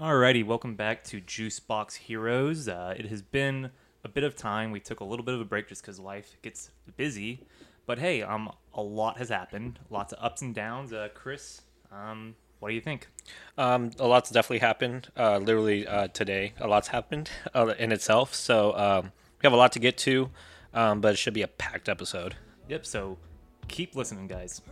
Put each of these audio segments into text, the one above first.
Alrighty, welcome back to Juicebox Heroes. Uh, it has been a bit of time. We took a little bit of a break just because life gets busy. But hey, um, a lot has happened. Lots of ups and downs. Uh, Chris, um, what do you think? Um, a lot's definitely happened. Uh, literally uh, today, a lot's happened uh, in itself. So um, we have a lot to get to, um, but it should be a packed episode. Yep. So keep listening, guys.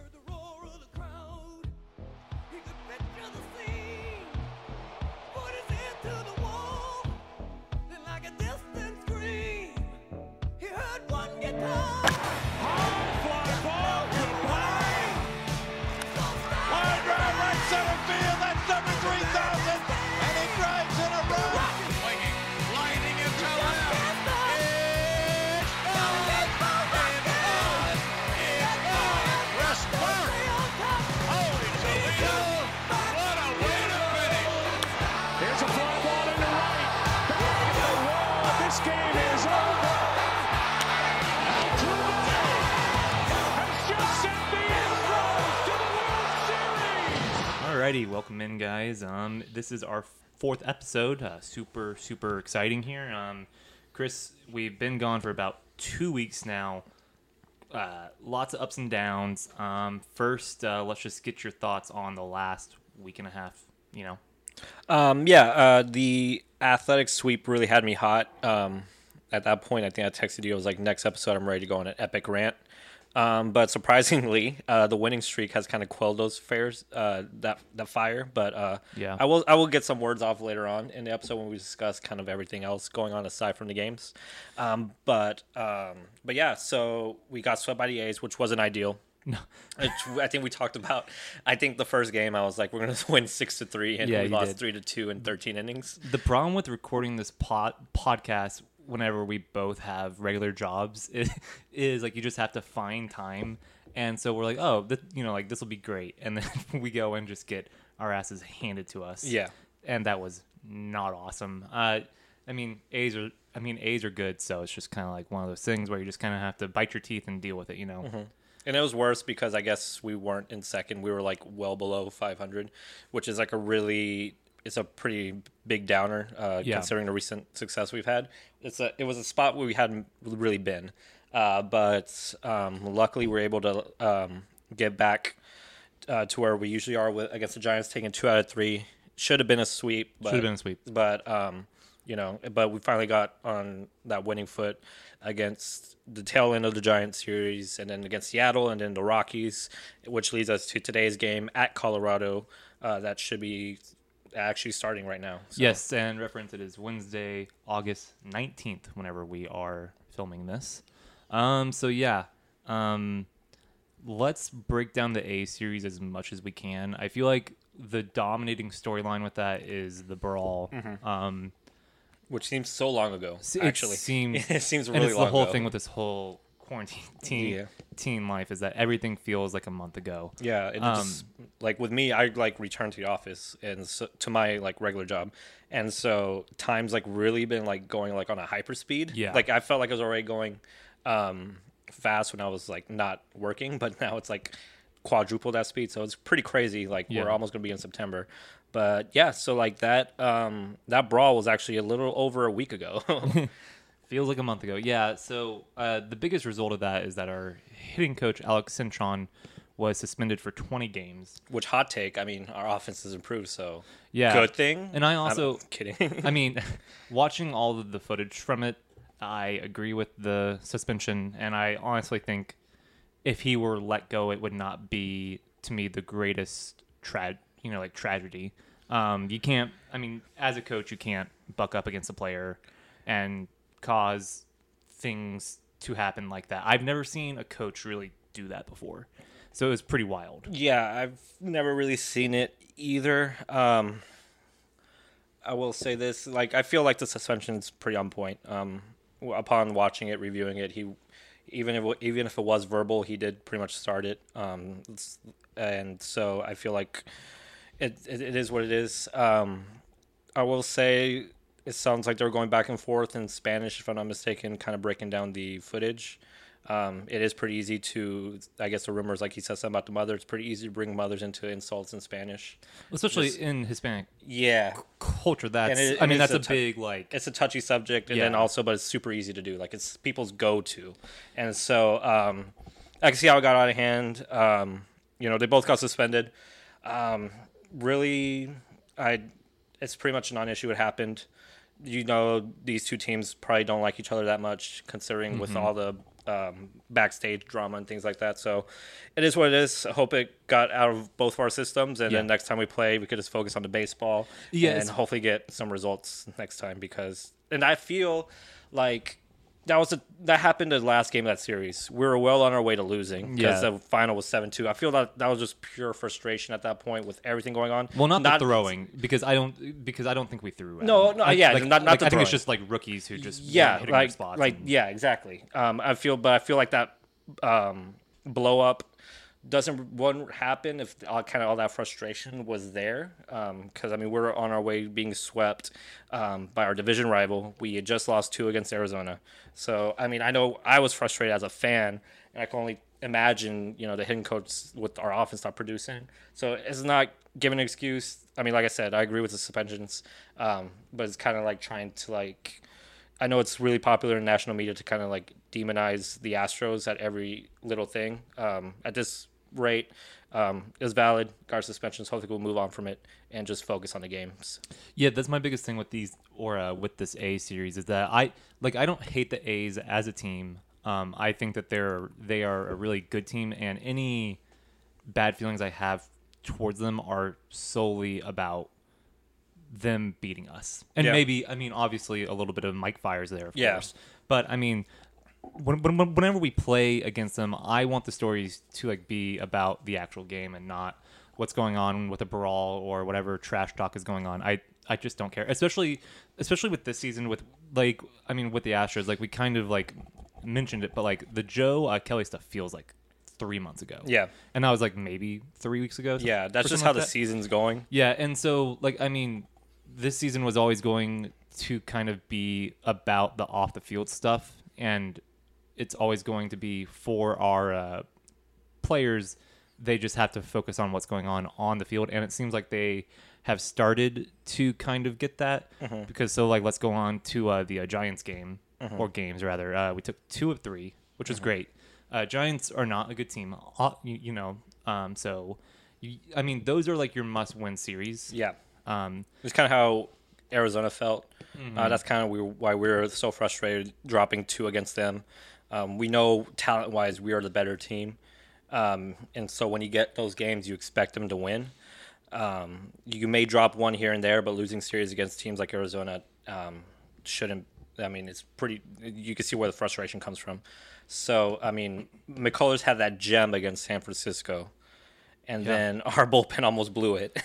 Alrighty, welcome in, guys. Um, this is our fourth episode. Uh, super, super exciting here. Um, Chris, we've been gone for about two weeks now. Uh, lots of ups and downs. Um, first, uh, let's just get your thoughts on the last week and a half. You know, Um, yeah, uh, the athletic sweep really had me hot. Um, at that point, I think I texted you. I was like, next episode, I'm ready to go on an epic rant. Um, but surprisingly, uh, the winning streak has kind of quelled those fairs, uh, that that fire. But uh, Yeah. I will I will get some words off later on in the episode when we discuss kind of everything else going on aside from the games. Um, but um, but yeah, so we got swept by the A's, which wasn't ideal. No. I think we talked about. I think the first game I was like, we're gonna win six to three, and Yeah, we lost did. three to two in thirteen innings. the problem with recording this pod podcast whenever we both have regular jobs is, is like you just have to find time. And so we're like oh th- you know like this will be great. And then we go and just get our asses handed to us. Yeah. and that was not awesome. Uh i mean a's are i mean a's are good so it's just kind of like one of those things where you just kind of have to bite your teeth and deal with it you know? And it was worse because I guess we weren't in second. We were like well below 500, which is like a really it's a pretty big downer uh, Yeah. considering the recent success we've had. It's a it was a spot where we hadn't really been, uh, but um, luckily we're able to um, get back uh, to where we usually are with against the Giants, taking two out of three. Should have been a sweep. But, Should have been a sweep. but um, you know, but we finally got on that winning foot against the tail end of the Giants series, and then against Seattle, and then the Rockies, which leads us to today's game at Colorado. Uh, that should be actually starting right now. So, Yes, and reference it is Wednesday, August 19th, whenever we are filming this. Um, so yeah, um, let's break down the A series as much as we can. I feel like the dominating storyline with that is the brawl. Um, which seems so long ago. Actually, seems it seems and really it's long the whole ago. thing with this whole quarantine teen, Yeah. teen life is that everything feels like a month ago. Yeah, it Um, just like with me, I like returned to the office and so, to my like regular job, and so time's like really been like going like on a hyper speed. Yeah. like I felt like I was already going um, fast when I was like not working, but now it's like quadruple that speed. So it's pretty crazy. Like Yeah. we're almost gonna be in September, but yeah. So like that um, that brawl was actually a little over a week ago. Feels like a month ago. Yeah. So uh, the biggest result of that is that our hitting coach Alex Cintron was suspended for 20 games. Which hot take? I mean, our offense has improved, so Yeah. good thing. And I I'm also- kidding. I mean, watching all of the footage from it, I agree with the suspension, and I honestly think if he were let go, it would not be to me the greatest tra- you know, like tragedy. Um, you can't. I mean, as a coach, you can't buck up against a player and cause things to happen like that. I've never seen a coach really do that before, so it was pretty wild. Yeah, I've never really seen it either. Um, I will say this: like, I feel like the suspension's pretty on point. Um, upon watching it, reviewing it, he even if even if it was verbal, he did pretty much start it. Um, and so I feel like it it, it is what it is. Um, I will say it sounds like they're going back and forth in Spanish, if I'm not mistaken, kind of breaking down the footage. Um, it is pretty easy to, I guess the rumors, like he said something about the mother, it's pretty easy to bring mothers into insults in Spanish. especially Just- in Hispanic Yeah. culture. That's it- I mean that's a a, big like it's a touchy subject, and then also, but it's super easy to do. Like it's people's go-to, and so um, I can see how it got out of hand. Um, you know, they both got suspended. Um, really, I it's pretty much a non-issue. It happened. You know, these two teams probably don't like each other that much, considering with all the um, backstage drama and things like that. So, it is what it is. I hope it got out of both of our systems, and Yeah. then next time we play, we could just focus on the baseball Yeah, and hopefully get some results next time. Because, and I feel like that was a that happened in the last game of that series. We were well on our way to losing because Yeah. the final was seven two. I feel that that was just pure frustration at that point with everything going on. well not, the throwing because I don't because I don't think we threw. No, no, I- yeah, like, not- not like, the I think it's just like rookies who just yeah, hitting like spots like and- yeah, exactly. Um, I feel, but I feel like that um, blow up doesn't wouldn't happen if all, kind of all that frustration was there. Because I mean, we're on our way being swept um, by our division rival. We had just lost two against Arizona, so I mean, I know I was frustrated as a fan, and I can only imagine you know the hitting coach with our offense not producing. So it's not giving an excuse. I mean, like I said, I agree with the suspensions, um, but it's kind of like trying to like. I know it's really popular in national media to kind of like demonize the Astros at every little thing. Um, at this rate, um, is valid. Guard suspensions. Hopefully, we'll move on from it and just focus on the games. Yeah, that's my biggest thing with these or uh, with this A series is that I like I don't hate the A's as a team. Um, I think that they're they are a really good team, and any bad feelings I have towards them are solely about them beating us. And Yeah. maybe I mean obviously a little bit of Mike Fiers there, of Yeah. course. But I mean whenever we play against them, I want the stories to like be about the actual game and not what's going on with a brawl or whatever trash talk is going on. I I just don't care, especially especially with this season with like I mean with the Astros, like we kind of like mentioned it, but like the Joe uh, Kelly stuff feels like three months ago. Yeah. and I was like maybe three weeks ago. Yeah, that's just how like the that. season's going. Yeah, and so like I mean, this season was always going to kind of be about the off the field stuff, and it's always going to be for our uh, players. They just have to focus on what's going on on the field, and it seems like they have started to kind of get that because so like let's go on to uh, the uh, Giants game or games rather. Uh, we took two of three, which was great. Uh, Giants are not a good team, uh, you, you know. Um, so, you, I mean, those are like your must-win series. Yeah, Um, it's kind of how Arizona felt. Mm-hmm. Uh, that's kind of we, why we were so frustrated dropping two against them. Um, we know talent wise we are the better team, um, and so when you get those games, you expect them to win. Um, you may drop one here and there, but losing series against teams like Arizona um, shouldn't. I mean, it's pretty. You can see where the frustration comes from. So, I mean, McCullers had that gem against San Francisco, and Yeah. then our bullpen almost blew it.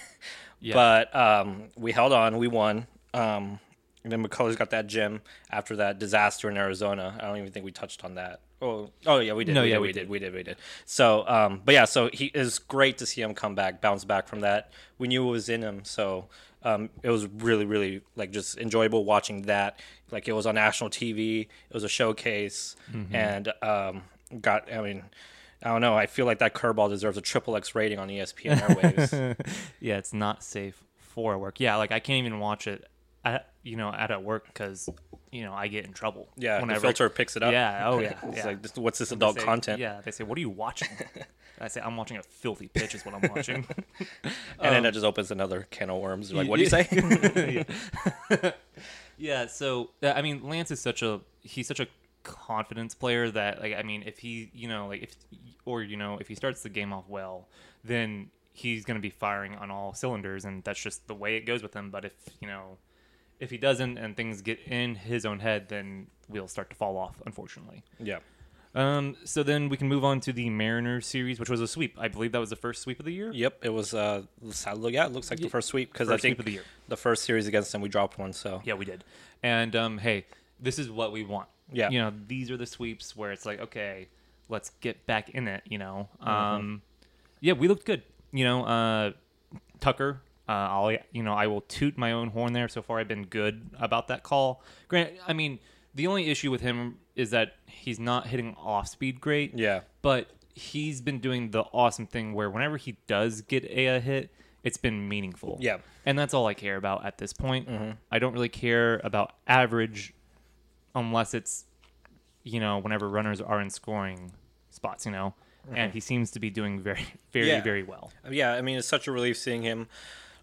Yeah. But um, we held on. We won. Um, and then McCullers got that gem after that disaster in Arizona. I don't even think we touched on that. Oh, oh yeah, we did. No, we yeah, did, we we did. did. We did. We did. So, um, but yeah, so he is great to see him come back, bounce back from that. We knew it was in him, so um, it was really, really like just enjoyable watching that. Like it was on national TV. It was a showcase, Mm-hmm. and um, got. I mean, I don't know. I feel like that curveball deserves a triple X rating on ESPN Airwaves. yeah, it's not safe for work. Yeah, like I can't even watch it at you know at at work because you know I get in trouble. Yeah, when the filter picks it up. Yeah. Oh yeah. it's yeah. like, this- what's this They adult say- content? Yeah, they say, "What are you watching?" I say, "I'm watching a filthy pitch." Is what I'm watching. And then it just opens another can of worms. You're like, what do you say? Yeah, so uh, I mean, Lance is such a he's such a confidence player that like I mean, if he you know like if or you know if he starts the game off well, then he's going to be firing on all cylinders, and that's just the way it goes with him. But if you know if he doesn't and things get in his own head, then we'll start to fall off, unfortunately. yeah. Um, so then we can move on to the Mariners series, which was a sweep. I believe that was the first sweep of the year. Yep. It was. Uh, yeah, it looks like Yeah, the first sweep because I think sweep of the year. the first series against them we dropped one. So Yeah, we did. And um, hey, this is what we want. Yeah. You know, these are the sweeps where it's like, okay, let's get back in it. You know. Mm-hmm. Um, yeah, we looked good. You know, uh, Tucker. Uh, I'll you know I will toot my own horn there. So far, I've been good about that call. Grant, I mean, the only issue with him is that he's not hitting off speed great. yeah, But he's been doing the awesome thing where whenever he does get a, hit, it's been meaningful. Yeah. And that's all I care about at this point. I don't really care about average unless it's, you know, whenever runners are in scoring spots, you know. And he seems to be doing very, very, Yeah. very well. Yeah, I mean it's such a relief seeing him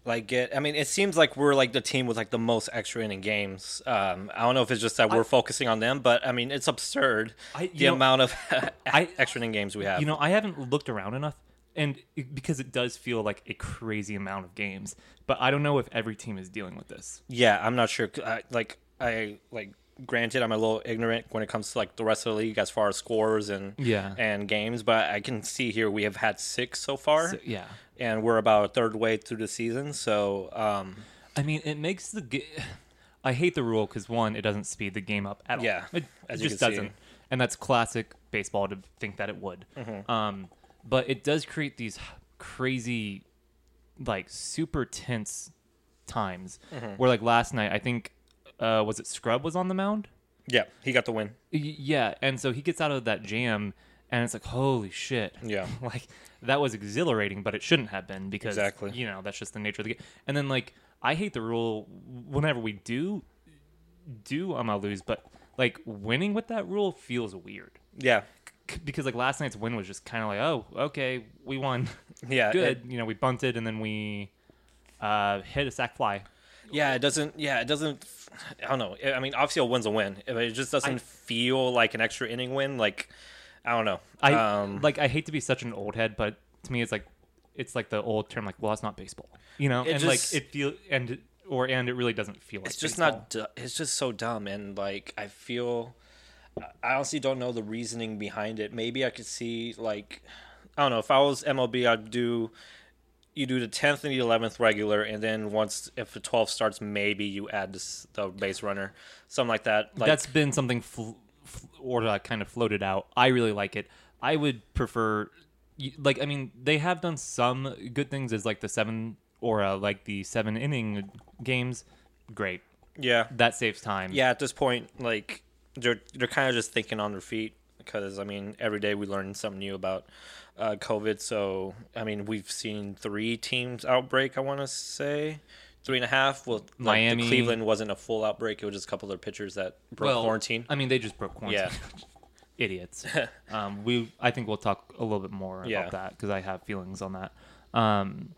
like get. I mean it seems like we're like the team with like the most extra inning games. Um, I don't know if it's just that we're focusing on them, but I mean it's absurd I- the know, amount of I- extra inning games we have. You know, I haven't looked around enough, and it, because it does feel like a crazy amount of games, but I don't know if every team is dealing with this. Yeah, I'm not sure I, like I like granted I'm a little ignorant when it comes to like the rest of the league as far as scores and Yeah. and games, but I can see here we have had six so far, So, yeah. and we're about a third way through the season. So um, I mean, it makes the. Ga- I hate the rule because one, it doesn't speed the game up at all. Yeah, it, it just doesn't, and that's classic baseball to think that it would. Mm-hmm. Um, but it does create these crazy, like super tense times Mm-hmm. where, like last night, I think, uh, was it Scrubb was on the mound? yeah, he got the win. Y- Yeah, and so he gets out of that jam, and it's like, holy shit. Yeah. like that was exhilarating, but it shouldn't have been because Exactly. you know that's just the nature of the game. And then like I hate the rule whenever we do do I'm gonna lose, but like winning with that rule feels weird Yeah, C- because like last night's win was just kind of like, oh, okay, we won, yeah, good. you know, we bunted and then we uh, hit a sack fly. Yeah, it doesn't. Yeah, it doesn't. I don't know. I mean, obviously, a win's a win. It just doesn't I- feel like an extra inning win. Like, I don't know. I um, like I hate to be such an old head, but to me it's like it's like the old term like well it's not baseball. You know? And just- like it feel and or and it really doesn't feel like it's just baseball. not. du- It's just so dumb, and like I feel. I honestly don't know the reasoning behind it. Maybe I could see like, I don't know. If I was MLB, I'd do. You do the tenth and the eleventh regular, and then once if the twelfth starts, maybe you add this, the base runner, something like that. Like, That's been something fl- f- or uh, kind of floated out. I really like it. I would prefer like I mean they have done some good things as like the seven or uh, like the seven inning games. Great. yeah, That saves time. yeah at this point like they're they're kind of just thinking on their feet because i mean every day we learn something new about uh, covid so i mean we've seen three teams outbreak i want to say three and a half well like, Miami- the cleveland wasn't a full outbreak it was just a couple of pitchers that broke well, quarantine I mean, they just broke quarantine. Yeah. Idiots. um, we, I think we'll talk a little bit more Yeah. about that because I have feelings on that. Um,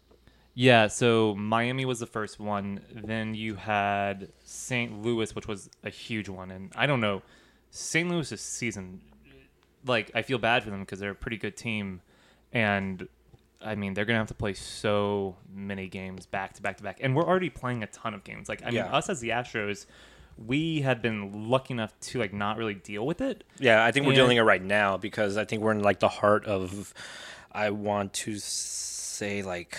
yeah. So Miami was the first one. Then you had St. Louis, which was a huge one, and I don't know, St. Louis's season. Like, I feel bad for them because they're a pretty good team, and I mean, they're gonna have to play so many games back to back to back, and we're already playing a ton of games. Like, I mean, us as the Astros, we have been lucky enough to like not really deal with it. yeah i think we're And- dealing it right now because i think we're in like the heart of i want to say like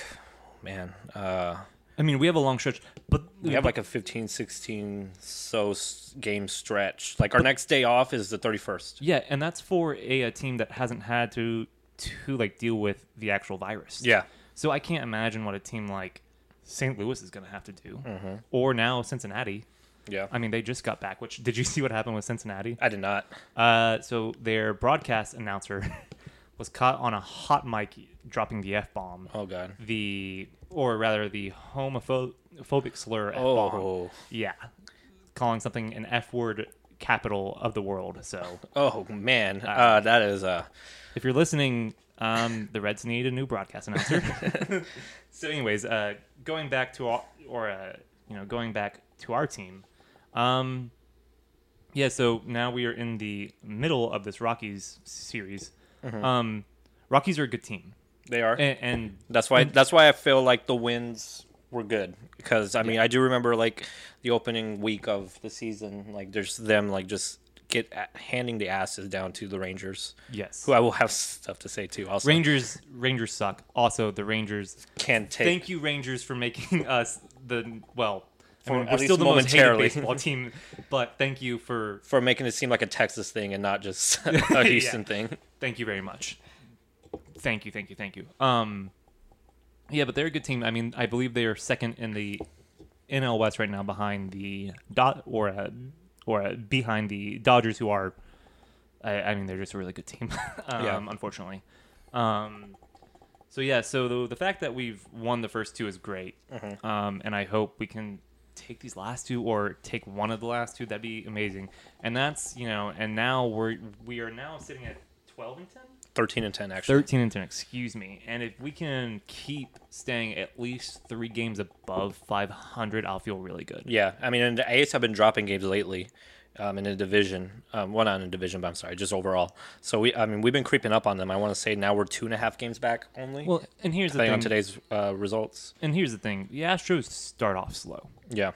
man uh I mean, we have a long stretch, but we have like a 15 16 so game stretch like our next day off is the 31st yeah, and that's for a, a team that hasn't had to to like deal with the actual virus. yeah So I can't imagine what a team like St. Louis is going to have to do, or now Cincinnati. yeah I mean, they just got back. Which did you see what happened with Cincinnati? I did not. Uh, so their broadcast announcer was caught on a hot mic dropping the f bomb. Oh god. The or rather the homophobic slur f bomb. Oh. Yeah, calling something an f word capital of the world. So Oh man. Uh, that is uh if you're listening, um, the Reds need a new broadcast announcer. so, anyways, uh, going back to our, or uh, you know, going back to our team, um, yeah. So now we are in the middle of this Rockies series. Um, Rockies are a good team, they are. and, and that's why that's why I feel like the wins were good because I mean I do remember like the opening week of the season like there's them like just get a- handing the asses down to the Rangers yes, who I will have stuff to say too. Also Rangers Rangers suck. Also, the Rangers. can't take Thank you, Rangers, for making us the well. I mean, at we're still the most hated momentarily. baseball team, but thank you for for making it seem like a Texas thing and not just a Houston thing. Thank you very much. Thank you, thank you, thank you. Um, yeah, but they're a good team. I mean, I believe they are second in the NL West right now, behind the dot or uh, or uh, behind the Dodgers, who are. I, I mean, they're just a really good team. um, Yeah. Unfortunately. Um, So yeah, so the, the fact that we've won the first two is great, Mm-hmm. um, and I hope we can take these last two or take one of the last two. That'd be amazing. And that's you know, and now we're we are now sitting at twelve and ten. 13 and 10 actually. 13 and 10, excuse me. And if we can keep staying at least three games above 500, I'll feel really good. Yeah, I mean, and the A's have been dropping games lately um, in the division. Um, well, not in the division, but I'm sorry, just overall. So we, I mean, we've been creeping up on them. I want to say now we're two and a half games back only. Well, and here's the thing. on today's uh, results. and here's the thing. The Astros start off slow. Yeah,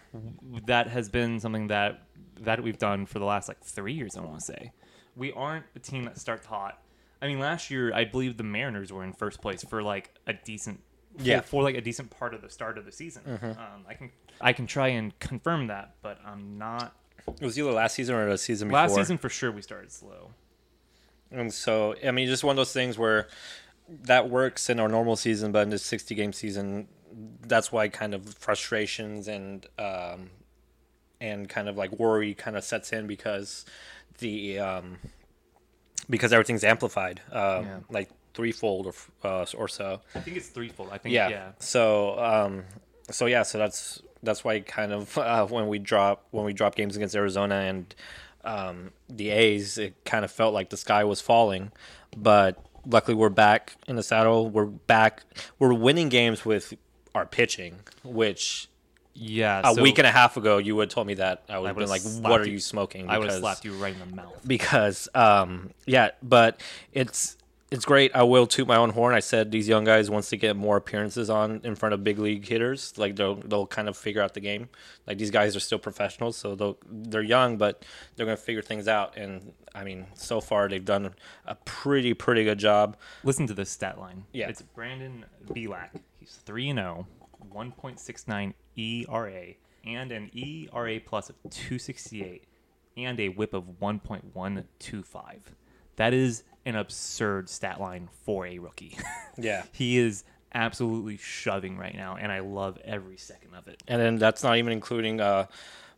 That has been something that that we've done for the last like three years. I want to say we aren't a team that starts hot. I mean, last year I believe the Mariners were in first place for like a decent for, Yeah. for like a decent part of the start of the season. Um, I can I can try and confirm that, but I'm not. it was either last season or the season before. Last season for sure we started slow. And so, I mean, just one of those things where that works in our normal season, but in this 60 game season, that's why kind of frustrations and um, and kind of like worry kind of sets in because the um, because everything's amplified, um, Yeah. like threefold or uh, or so. I think it's threefold. I think Yeah. yeah. So um, so yeah, so that's that's why kind of uh, when we drop when we drop games against Arizona and um, the A's, it kind of felt like the sky was falling, but luckily we're back in the saddle. We're back. We're winning games with our pitching, which Yeah. a so week and a half ago you would have told me that I would I have been like, "What are you- you smoking?" I would have slapped you right in the mouth. because um yeah but it's it's great i will toot my own horn i said these young guys once they get more appearances on in front of big league hitters like they'll they'll kind of figure out the game like these guys are still professionals so they'll they're young but they're going to figure things out and i mean so far they've done a pretty pretty good job Listen to this stat line. Yeah. It's Brandon Bielak. He's 3 and 0, 1.69 ERA, and an ERA plus of 268, and a whip of 1.125. That is an absurd stat line for a rookie. yeah he is absolutely shoving right now, and I love every second of it. and then that's not even including uh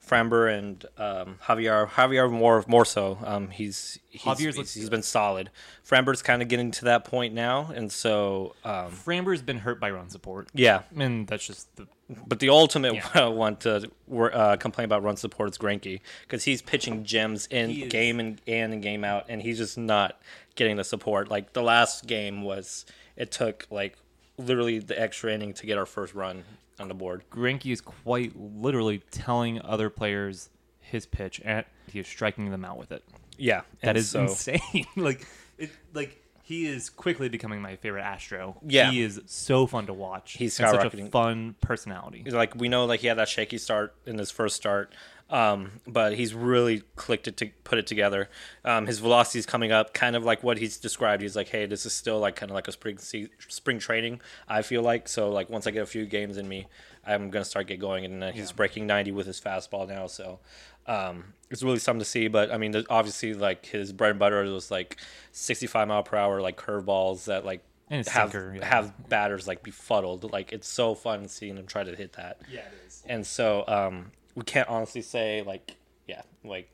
Framber and um, Javier. Javier more more so. Um, he's he's, Javier's he's, he's been solid. Framber's kind of getting to that point now, and so um, Framber's been hurt by run support. yeah, And that's just the But the ultimate Yeah. one to uh, complain about run support is Greinke because he's pitching gems in game and, in and game out, and he's just not getting the support. Like the last game was, it took like literally the extra inning to get our first run on the board. Greinke is quite literally telling other players his pitch, and he is striking them out with it. Yeah, that is so, insane. like it, like he is quickly becoming my favorite Astro. Yeah. he is so fun to watch. He's such a fun personality. Like we know, like he had that shaky start in his first start, um, but he's really clicked it to put it together. Um, his velocity is coming up, kind of like what he's described. He's like, hey, this is still like kind of like a spring se- spring training. I feel like so like once I get a few games in me, I'm gonna start get going, and uh, he's breaking 90 with his fastball now. So. Um, it's really something to see, but I mean, obviously, like his bread and butter was like 65 mile per hour, like curveballs that like And have sinker, yeah. have batters like befuddled. Like it's so fun seeing him try to hit that. Yeah, it is. And so um, we can't honestly say like yeah like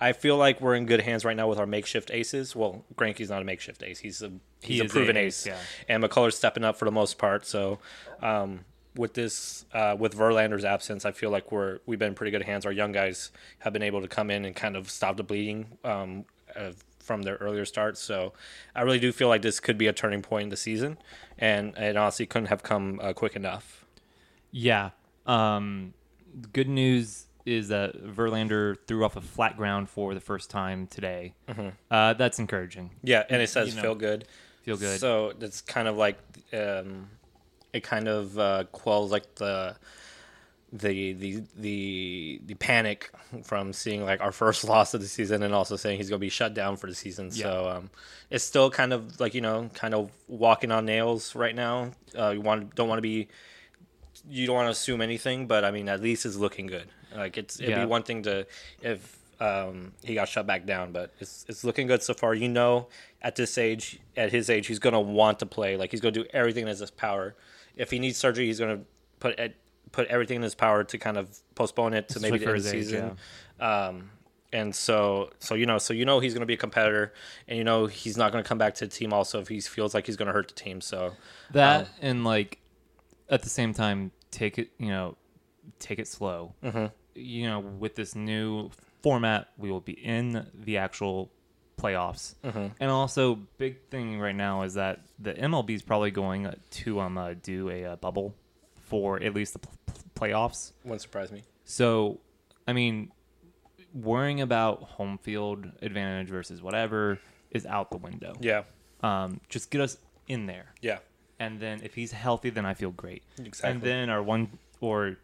I feel like we're in good hands right now with our makeshift aces. Well, Greinke's not a makeshift ace. He's a he's He a proven ace, ace. yeah. And McCullers stepping up for the most part. So um, with this uh, with Verlander's absence, I feel like we're we've been in pretty good hands. Our young guys have been able to come in and kind of stop the bleeding um, uh, from their earlier starts. So I really do feel like this could be a turning point in the season, and it honestly couldn't have come uh, quick enough. Yeah. Um, good news is that Verlander threw off a flat ground for the first time today. Uh, that's encouraging. Yeah, and it says You know, feel good. Feel good. So it's kind of like um, it kind of uh, quells like the the the the the panic from seeing like our first loss of the season and also saying he's going to be shut down for the season. So um, it's still kind of like you know kind of walking on nails right now. Uh, you want don't want to be you don't want to assume anything, but I mean at least it's looking good. Like it's it'd Yeah. be one thing to if um, he got shut back down, but it's it's looking good so far. You know, at this age, at his age, he's gonna want to play. Like he's gonna do everything in his power. If he needs surgery, he's gonna put put everything in his power to kind of postpone it to maybe the for end of the his age, season. Um, and so so you know so you know he's going to be a competitor, and you know he's not going to come back to the team also if he feels like he's going to hurt the team. So That Um, and like at the same time, take it you know, take it slow. Mm-hmm. You know, with this new format, we will be in the actual playoffs, Mm-hmm. and also big thing right now is that the MLB is probably going to um uh, do a, uh bubble for at least the pl- pl- playoffs. wouldn't surprise me. So, I mean, worrying about home field advantage versus whatever is out the window. Yeah, Um, just get us in there yeah, and then if he's healthy, then I feel great. Exactly. And then our one or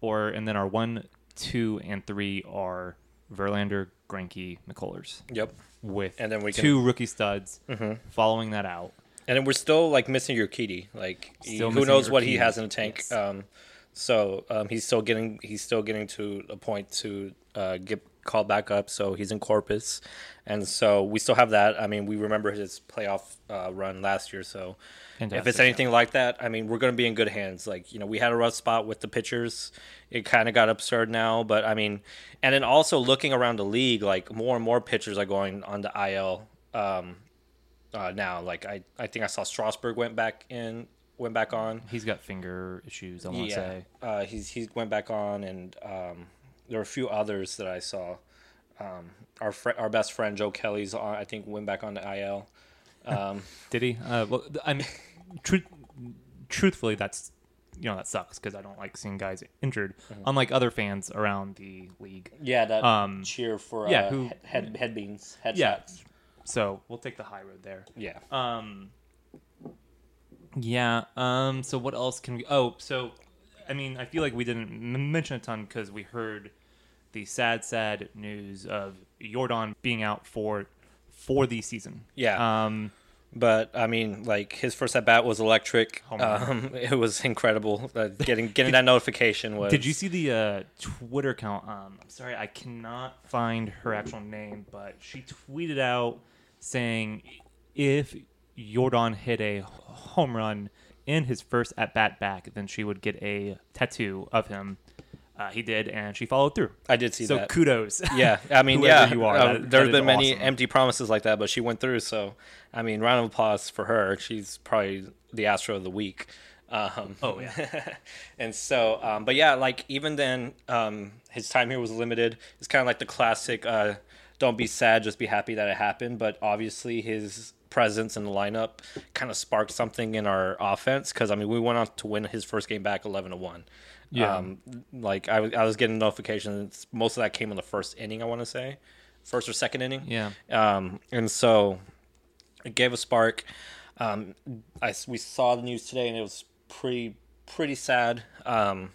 or and then our one, two, and three are Verlander, Greinke, McCullers yep. with And then we can- two rookie studs. Mm-hmm. Following that out, And then we're still like missing Urquidy. Like he- who knows what he has in the tank. yes. Um, so um, he's still getting he's still getting to a point to uh, get called back up. So he's in Corpus, and so we still have that. I mean, we remember his playoff uh, run last year. So if it's anything like that, I mean, we're going to be in good hands. Like you know, we had a rough spot with the pitchers. It kind of got absurd now, but I mean, and then also looking around the league, like more and more pitchers are going on the IL. Um, uh, now. Like I, I think I saw Strasburg went back in, went back on. he's got finger issues. I want to Yeah, say. uh, he's he went back on, and um, there are a few others that I saw. Um, our fr- our best friend Joe Kelly's on. I think went back on the IL. Um, Did he? Uh, well, I mean, truth, truthfully, that's you know that sucks because I don't like seeing guys injured. Mm-hmm. Unlike other fans around the league. yeah, that Um, cheer for uh, yeah, who- head head beans headshots. Yeah. So we'll take the high road there. Yeah. Um. Yeah. Um. So what else can we? Oh, so I mean, I feel like we didn't m- mention a ton because we heard the sad, sad news of Yordan being out for for the season. Yeah. Um. But I mean, like his first at bat was electric. Home. Um, it was incredible. Uh, getting getting that notification was. Did you see the uh, Twitter account? Um, I'm sorry, I cannot find her actual name, but she tweeted out saying if Yordan hit a home run in his first at bat back, then she would get a tattoo of him. Uh, he did, and she followed through. I did see so that. kudos. Yeah, I mean, yeah, you are, um, that- there's that is been many awesome. empty promises like that, but she went through. So, I mean, round of applause for her. She's probably the Astro of the week. Um, Oh, yeah. and so, um, but yeah, like even then, um, his time here was limited. It's kind of like the classic, uh, "Don't be sad, just be happy that it happened." But obviously, his presence in the lineup kind of sparked something in our offense because I mean, we went on to win his first game back, eleven to one. Yeah. Um, like I, was- I was getting notifications. Most of that came in the first inning. I want to say, first or second inning. Yeah. Um, and so it gave a spark. Um, I we saw the news today, and it was pretty pretty sad. Um,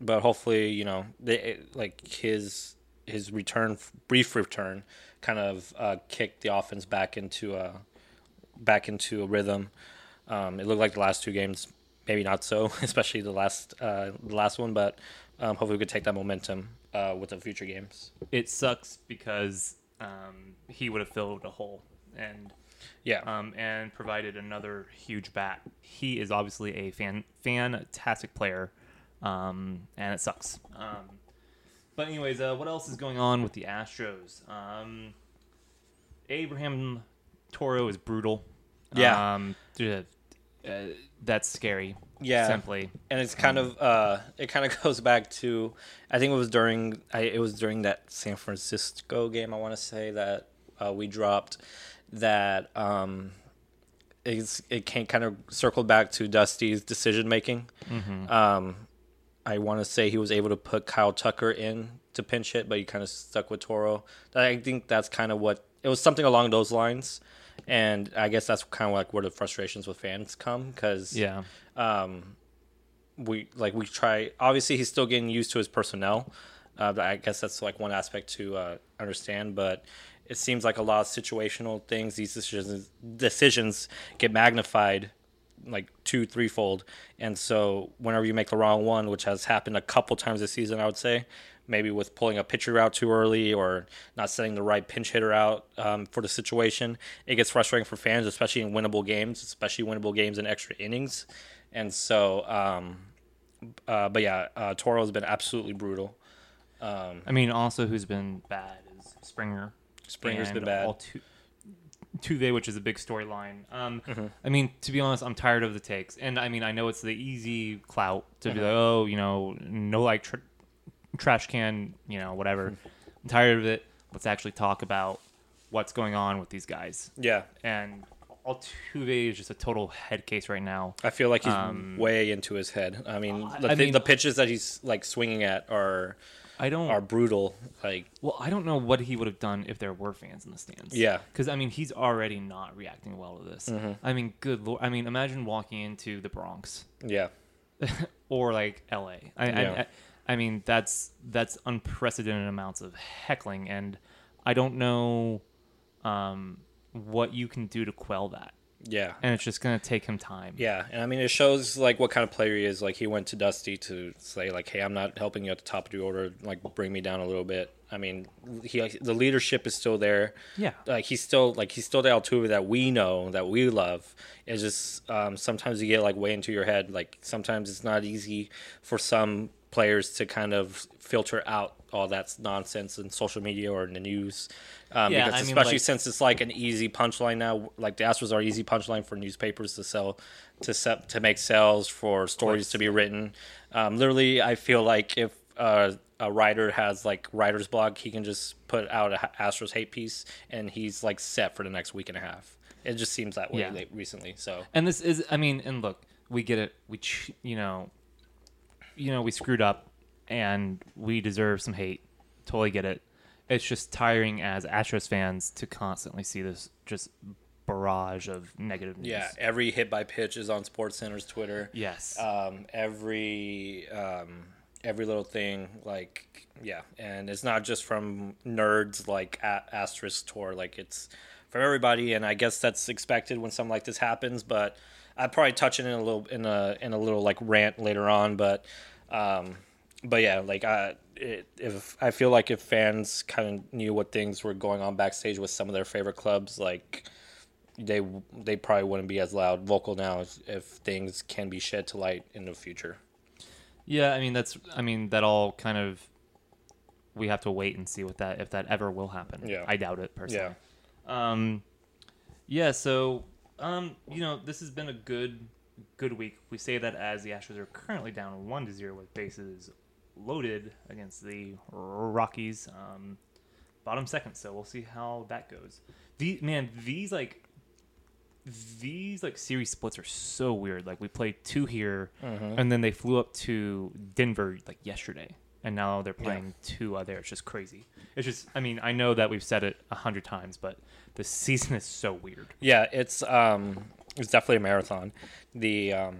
but hopefully, you know, they, it- like his his return, brief return, kind of uh, kicked the offense back into a back into a rhythm. Um, it looked like the last two games, maybe not so, especially the last uh, the last one. But um, hopefully, we could take that momentum uh, with the future games. It sucks because um, he would have filled a hole and Yeah, um, and provided another huge bat. He is obviously a fan fantastic player, um, and it sucks. Um, but anyways, uh, what else is going on with the Astros? Um, Abraham Toro is brutal. Yeah. um, uh, that's scary. Yeah. simply. and it's kind of uh it kind of goes back to i think it was during I, it was during that san francisco game i want to say that uh, we dropped that um it's, it can kind of circle back to dusty's decision making um i want to say he was able to put kyle tucker in to pinch hit but he kind of stuck with toro i think that's kind of what it was something along those lines and i guess that's kind of like where the frustrations with fans come because Yeah, um, we like we try. Obviously, he's still getting used to his personnel. Uh, I guess that's like one aspect to uh, understand. But it seems like a lot of situational things. These decisions decisions get magnified like two, threefold. And so whenever you make the wrong one, which has happened a couple times this season, I would say, maybe with pulling a pitcher out too early or not setting the right pinch hitter out um, for the situation, it gets frustrating for fans, especially in winnable games, especially winnable games in extra innings. And so, um, uh, but yeah, uh, Toro has been absolutely brutal. I mean, also who's been bad is Springer. Springer's been bad. Altu- Tuve, which is a big storyline. Um, Mm-hmm. I mean, to be honest, I'm tired of the takes, and I mean, I know it's the easy clout to Mm-hmm. be like, oh, you know, no like tr- trash can, you know, whatever. Mm-hmm. I'm tired of it. Let's actually talk about what's going on with these guys. Yeah, And Altuve is just a total head case right now. I feel like he's Um, way into his head. I mean, the, I mean- the pitches that he's like swinging at are I don't. are brutal. Like, Well, I don't know what he would have done if there were fans in the stands. Yeah. Because, I mean, he's already not reacting well to this. Mm-hmm. I mean, good lord. I mean, imagine walking into the Bronx yeah, or like LA. I, Yeah. I, I, I mean, that's that's unprecedented amounts of heckling, and I don't know um, what you can do to quell that. yeah, And it's just going to take him time. yeah. And I mean, it shows like what kind of player he is. Like, he went to Dusty to say like, "Hey, I'm not helping you at the top of the order. Like, bring me down a little bit." I mean, he the leadership is still there. Yeah. like he's still like he's still the Altuve that we know that we love. It's just um, sometimes you get like way into your head. Like sometimes it's not easy for some players to kind of filter out all that nonsense in social media or in the news. Um, Yeah, because I mean, especially like- since it's like an easy punchline now. Like the Astros are easy punchline for newspapers to sell, to set, to make sales for stories to be written. Um, literally, I feel like if uh, a writer has like writer's block, he can just put out a Astros hate piece, and he's like set for the next week and a half. It just seems that way Yeah. recently. So And this is, I mean, and look, we get it. We, ch- you know, you know, we screwed up, and we deserve some hate. Totally get it. It's just tiring as Astros fans to constantly see this just barrage of negative news. yeah, every hit by pitch is on SportsCenter's Twitter. Yes. um, every um, every little thing like yeah and it's not just from nerds like a- asterisk tour like it's from everybody and i guess that's expected when something like this happens but i'd probably touch it in a little in a in a little like rant later on but um but yeah like i it, if i feel like if fans kind of knew what things were going on backstage with some of their favorite clubs like they they probably wouldn't be as loud vocal now if, if things can be shed to light in the future. yeah. I mean, that's. I mean, that all kind of. We have to wait and see what that if that ever will happen. Yeah. I doubt it personally. Yeah. Um, yeah. So, um, you know, this has been a good, good week. We say that as the Astros are currently down one to zero with bases loaded against the Rockies, um, bottom second. So we'll see how that goes. The man, these like. These like series splits are so weird. Like we played two here, and then they flew up to Denver like yesterday, and now they're playing two out there. It's just crazy. It's just, I mean, I know that we've said it a hundred times, but the season is so weird. Yeah, it's um it's definitely a marathon. The um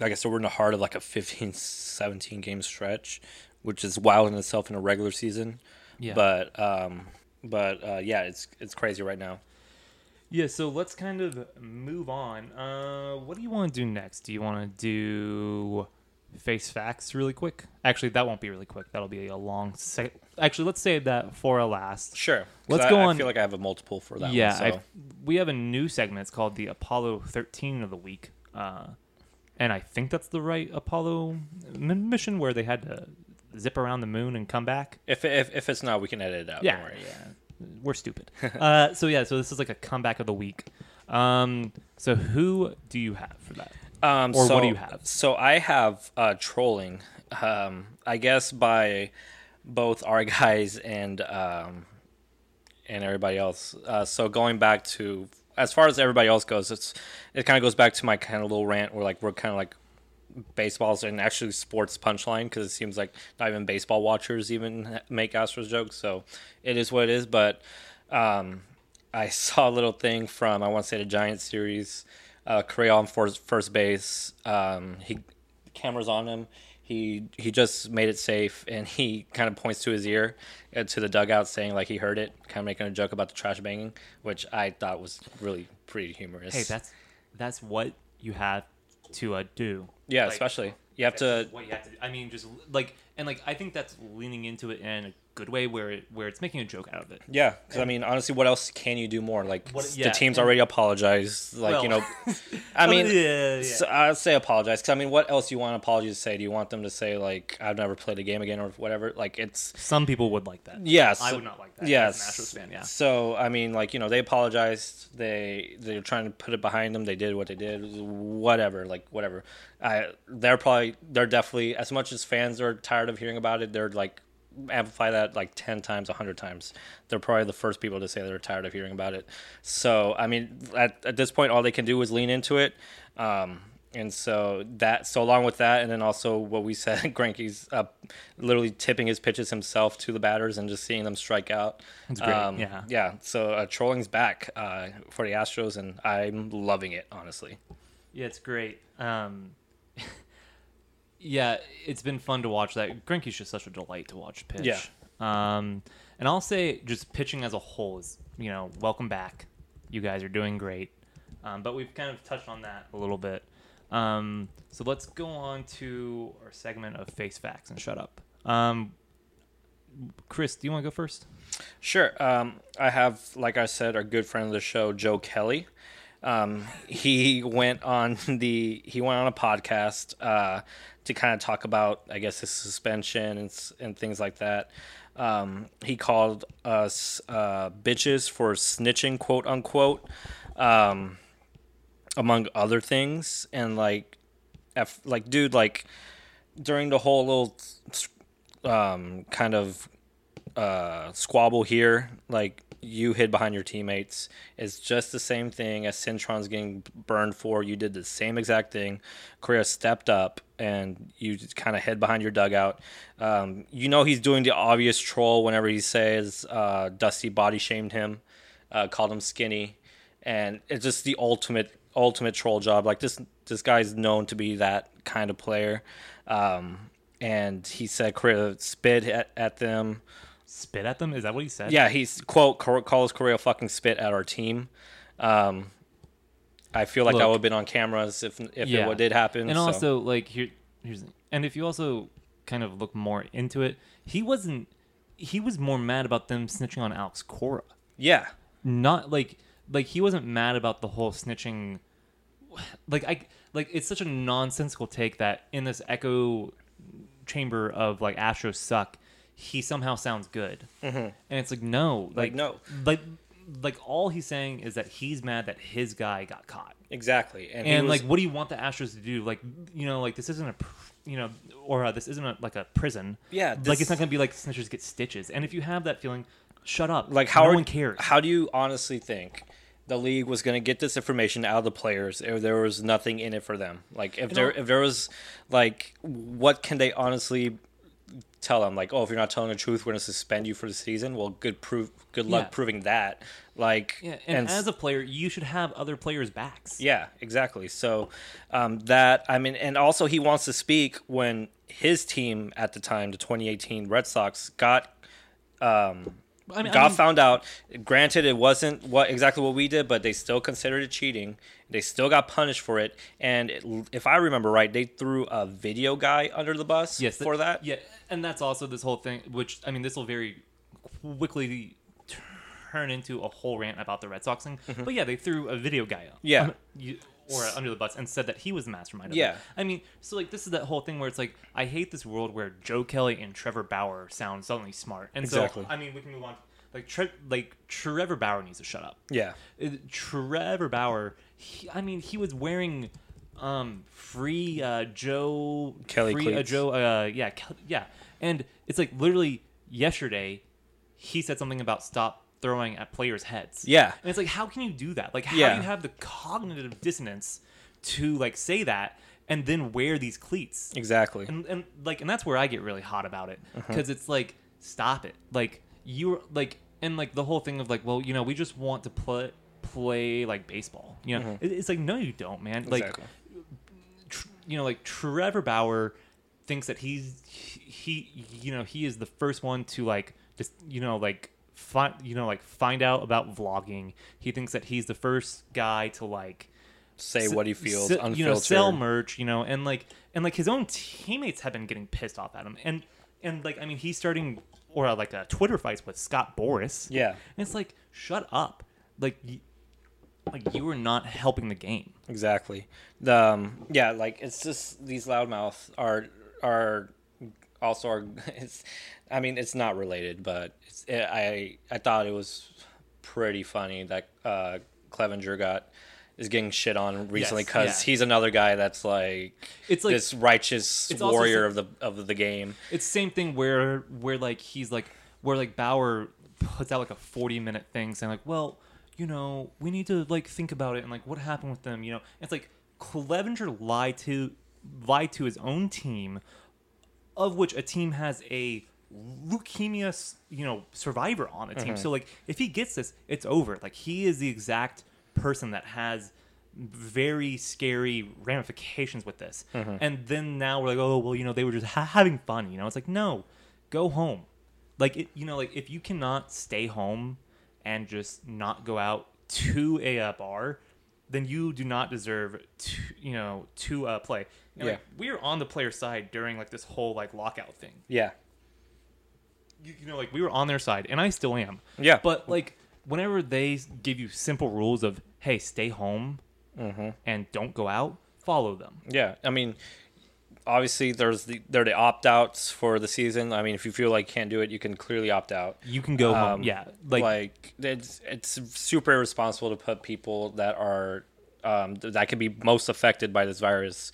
like I said, we're in the heart of like a 15, 17 game stretch, which is wild in itself in a regular season. Yeah. But um but uh, yeah, it's it's crazy right now. Yeah, so let's kind of move on. Uh, what do you want to do next? Do you want to do face facts really quick? Actually, that won't be really quick. That'll be a long. Se- Actually, let's save that for a last. Sure. Let's I- go on. I feel like I have a multiple for that yeah, one. So. We have a new segment. It's called the Apollo 13 of the week, uh, and I think that's the right Apollo mission where they had to zip around the moon and come back. If, if if it's not, we can edit it out. Yeah, yeah. We're stupid. uh, so yeah, so this is like a comeback of the week. Um, so who do you have for that? Um, Or so, what do you have? So I have uh, trolling. Um, I guess by both our guys and um, and everybody else. Uh, so going back to as far as everybody else goes, it's it kind of goes back to my kind of little rant where like we're kind of like baseballs and actually sports punchline because it seems like not even baseball watchers even make Astros jokes. So it is what it is. But um, I saw a little thing from I want to say the Giants series. Uh, on first, first base. Um, he cameras on him. He he just made it safe, and he kind of points to his ear uh, to the dugout, saying like he heard it, kind of making a joke about the trash banging, which I thought was really pretty humorous. Hey, that's that's what you have to uh, do. yeah, like, especially you have to what you have to. I mean, just like and like I think that's leaning into it in a good way where it where it's making a joke out of it. Yeah, because I mean, honestly, what else can you do more? Like What- yeah, the team's and- already apologized. Like you know, I mean, oh, yeah, yeah. s- I'd say apologize. Because I mean, what else do you want an apology to say? Do you want them to say like I've never played a game again or whatever? Like it's Some people would like that. yes, I would not like that. Yes, as an Astros fan. Yeah. So I mean, like you know, they apologized. They they're trying to put it behind them. They did what they did. Whatever, like whatever. I they're probably they're definitely as much as fans are tired of hearing about it. They're like amplify that like 10 times 100 times they're probably the first people to say they're tired of hearing about it so i mean at, at this point all they can do is lean into it um, and so that so along with that and then also what we said Greinke's uh, literally tipping his pitches himself to the batters and just seeing them strike out That's great, yeah. yeah so uh, trolling's back uh, for the astros and i'm loving it honestly Yeah, it's great. Um, yeah, it's been fun to watch that. Greinke's just such a delight to watch pitch. Yeah. Um, and I'll say just pitching as a whole is, you know, welcome back. You guys are doing great. Um, but we've kind of touched on that a little bit. Um, so let's go on to our segment of face facts and shut up. Um, Chris, do you want to go first? Sure. Um, I have, like I said, our good friend of the show, Joe Kelly. Um, he went on the he went on a podcast uh, to kind of talk about, I guess, his suspension and and things like that. Um, he called us uh, bitches for snitching, quote unquote, um, among other things, and like, F, like, dude, like during the whole little um, kind of uh, squabble here, like you hid behind your teammates, is just the same thing as Cintron's getting burned for. You did the same exact thing. Correa stepped up and you kind of hid behind your dugout. Um, you know he's doing the obvious troll whenever he says uh, Dusty body shamed him, uh, called him skinny, and it's just the ultimate ultimate troll job. Like this this guy's known to be that kind of player. Um, and he said Correa spit at, at them. Spit at them? Is that what he said? Yeah, he's quote calls Correa fucking spit at our team. Um, I feel like Look. would have been on cameras if if yeah. it what did happen. And so- also, like here, here's and if you also kind of look more into it, he wasn't. He was more mad about them snitching on Alex Cora. yeah, Not like like he wasn't mad about the whole snitching. Like I like it's such a nonsensical take that in this echo chamber of like Astros suck, he somehow sounds good, mm-hmm. and it's like no, like, no. like like all he's saying is that he's mad that his guy got caught exactly. And, and was- like what do you want the astros to do like you know like this isn't a pr- you know or uh, this isn't a, like a prison Yeah, like it's not gonna be like snitchers get stitches and if you have that feeling shut up like how no are- one cares How do you honestly think? The league was going to get this information out of the players if there was nothing in it for them. Like if there if there was like what can they honestly tell them? Like oh, if you're not telling the truth, we're going to suspend you for the season. Well, good proof. Good luck Yeah. proving that. Like yeah and, s- as a player you should have other players backs Yeah, exactly. So um, that I mean, and also he wants to speak when his team at the time, the 2018 Red Sox, got um, I mean, I mean- found out. Granted, it wasn't what exactly what we did, but they still considered it cheating. They still got punished for it. And it, if I remember right, they threw a video guy under the bus yes for that. yeah and that's also this whole thing which i mean this will very quickly turn into a whole rant about the red sox thing but yeah they threw a video guy up Mm-hmm. Yeah. un- you- or under the bus and said that he was the mastermind of Yeah. it. I mean, so like this is that whole thing where it's like I hate this world where Joe Kelly and Trevor Bauer sound suddenly smart. And Exactly. so I mean, we can move on. Like Tre- like Trevor Bauer needs to shut up. Yeah. Uh, Trevor Bauer, he, I mean, he was wearing um free uh Joe Kelly free uh. Joe uh yeah Kel- yeah, and it's like literally yesterday he said something about stop throwing at players' heads. Yeah. and it's like how can you do that? Like how Yeah. do you have the cognitive dissonance to like say that and then wear these cleats? Exactly. and, and like and that's where i get really hot about it Uh-huh. because it's like stop it like you're like and like the whole thing of like well you know we just want to play play like baseball you know It- it's like no you don't man like exactly. tr- you know like trevor bauer thinks that he's he you know he is the first one to like just you know like find you know like find out about vlogging he thinks that he's the first guy to like Say s- what he feels, s- unfiltered. you know, sell merch, you know, and like and like his own teammates have been getting pissed off at him, and and like I mean he's starting or uh, like uh, Twitter fights with Scott Boras. Yeah. and it's like shut up, like y- like you are not helping the game. Exactly. The um, yeah, like it's just these loudmouths are are also are. It's, I mean, it's not related, but it's, it, I I thought it was pretty funny that uh, Clevenger got is getting shit on recently Yes, because yeah. he's another guy that's like It's like this righteous warrior of the of the game. it's the same thing where where like he's like where like Bauer puts out like a 40 minute thing saying like well you know we need to like think about it and like what happened with them you know it's like Clevenger lied to lied to his own team of which a team has a leukemia you know survivor on the team. So like if he gets this it's over. Like he is the exact person that has very scary ramifications with this. And then now we're like oh well you know they were just ha- having fun you know? It's like no go home. Like it, you know like if you cannot stay home and just not go out to a bar then you do not deserve to you know to uh, play And, like, Yeah. we were on the player side during like this whole like lockout thing Yeah. you, you know like we were on their side and i still am Yeah. but like whenever they give you simple rules of hey stay home Mm-hmm. and don't go out follow them Yeah, I mean, obviously there's the there are the opt outs for the season. I mean, if you feel like you can't do it, you can clearly opt out. you can go home Um, yeah Like, like, it's it's super irresponsible to put people that are um, that could be most affected by this virus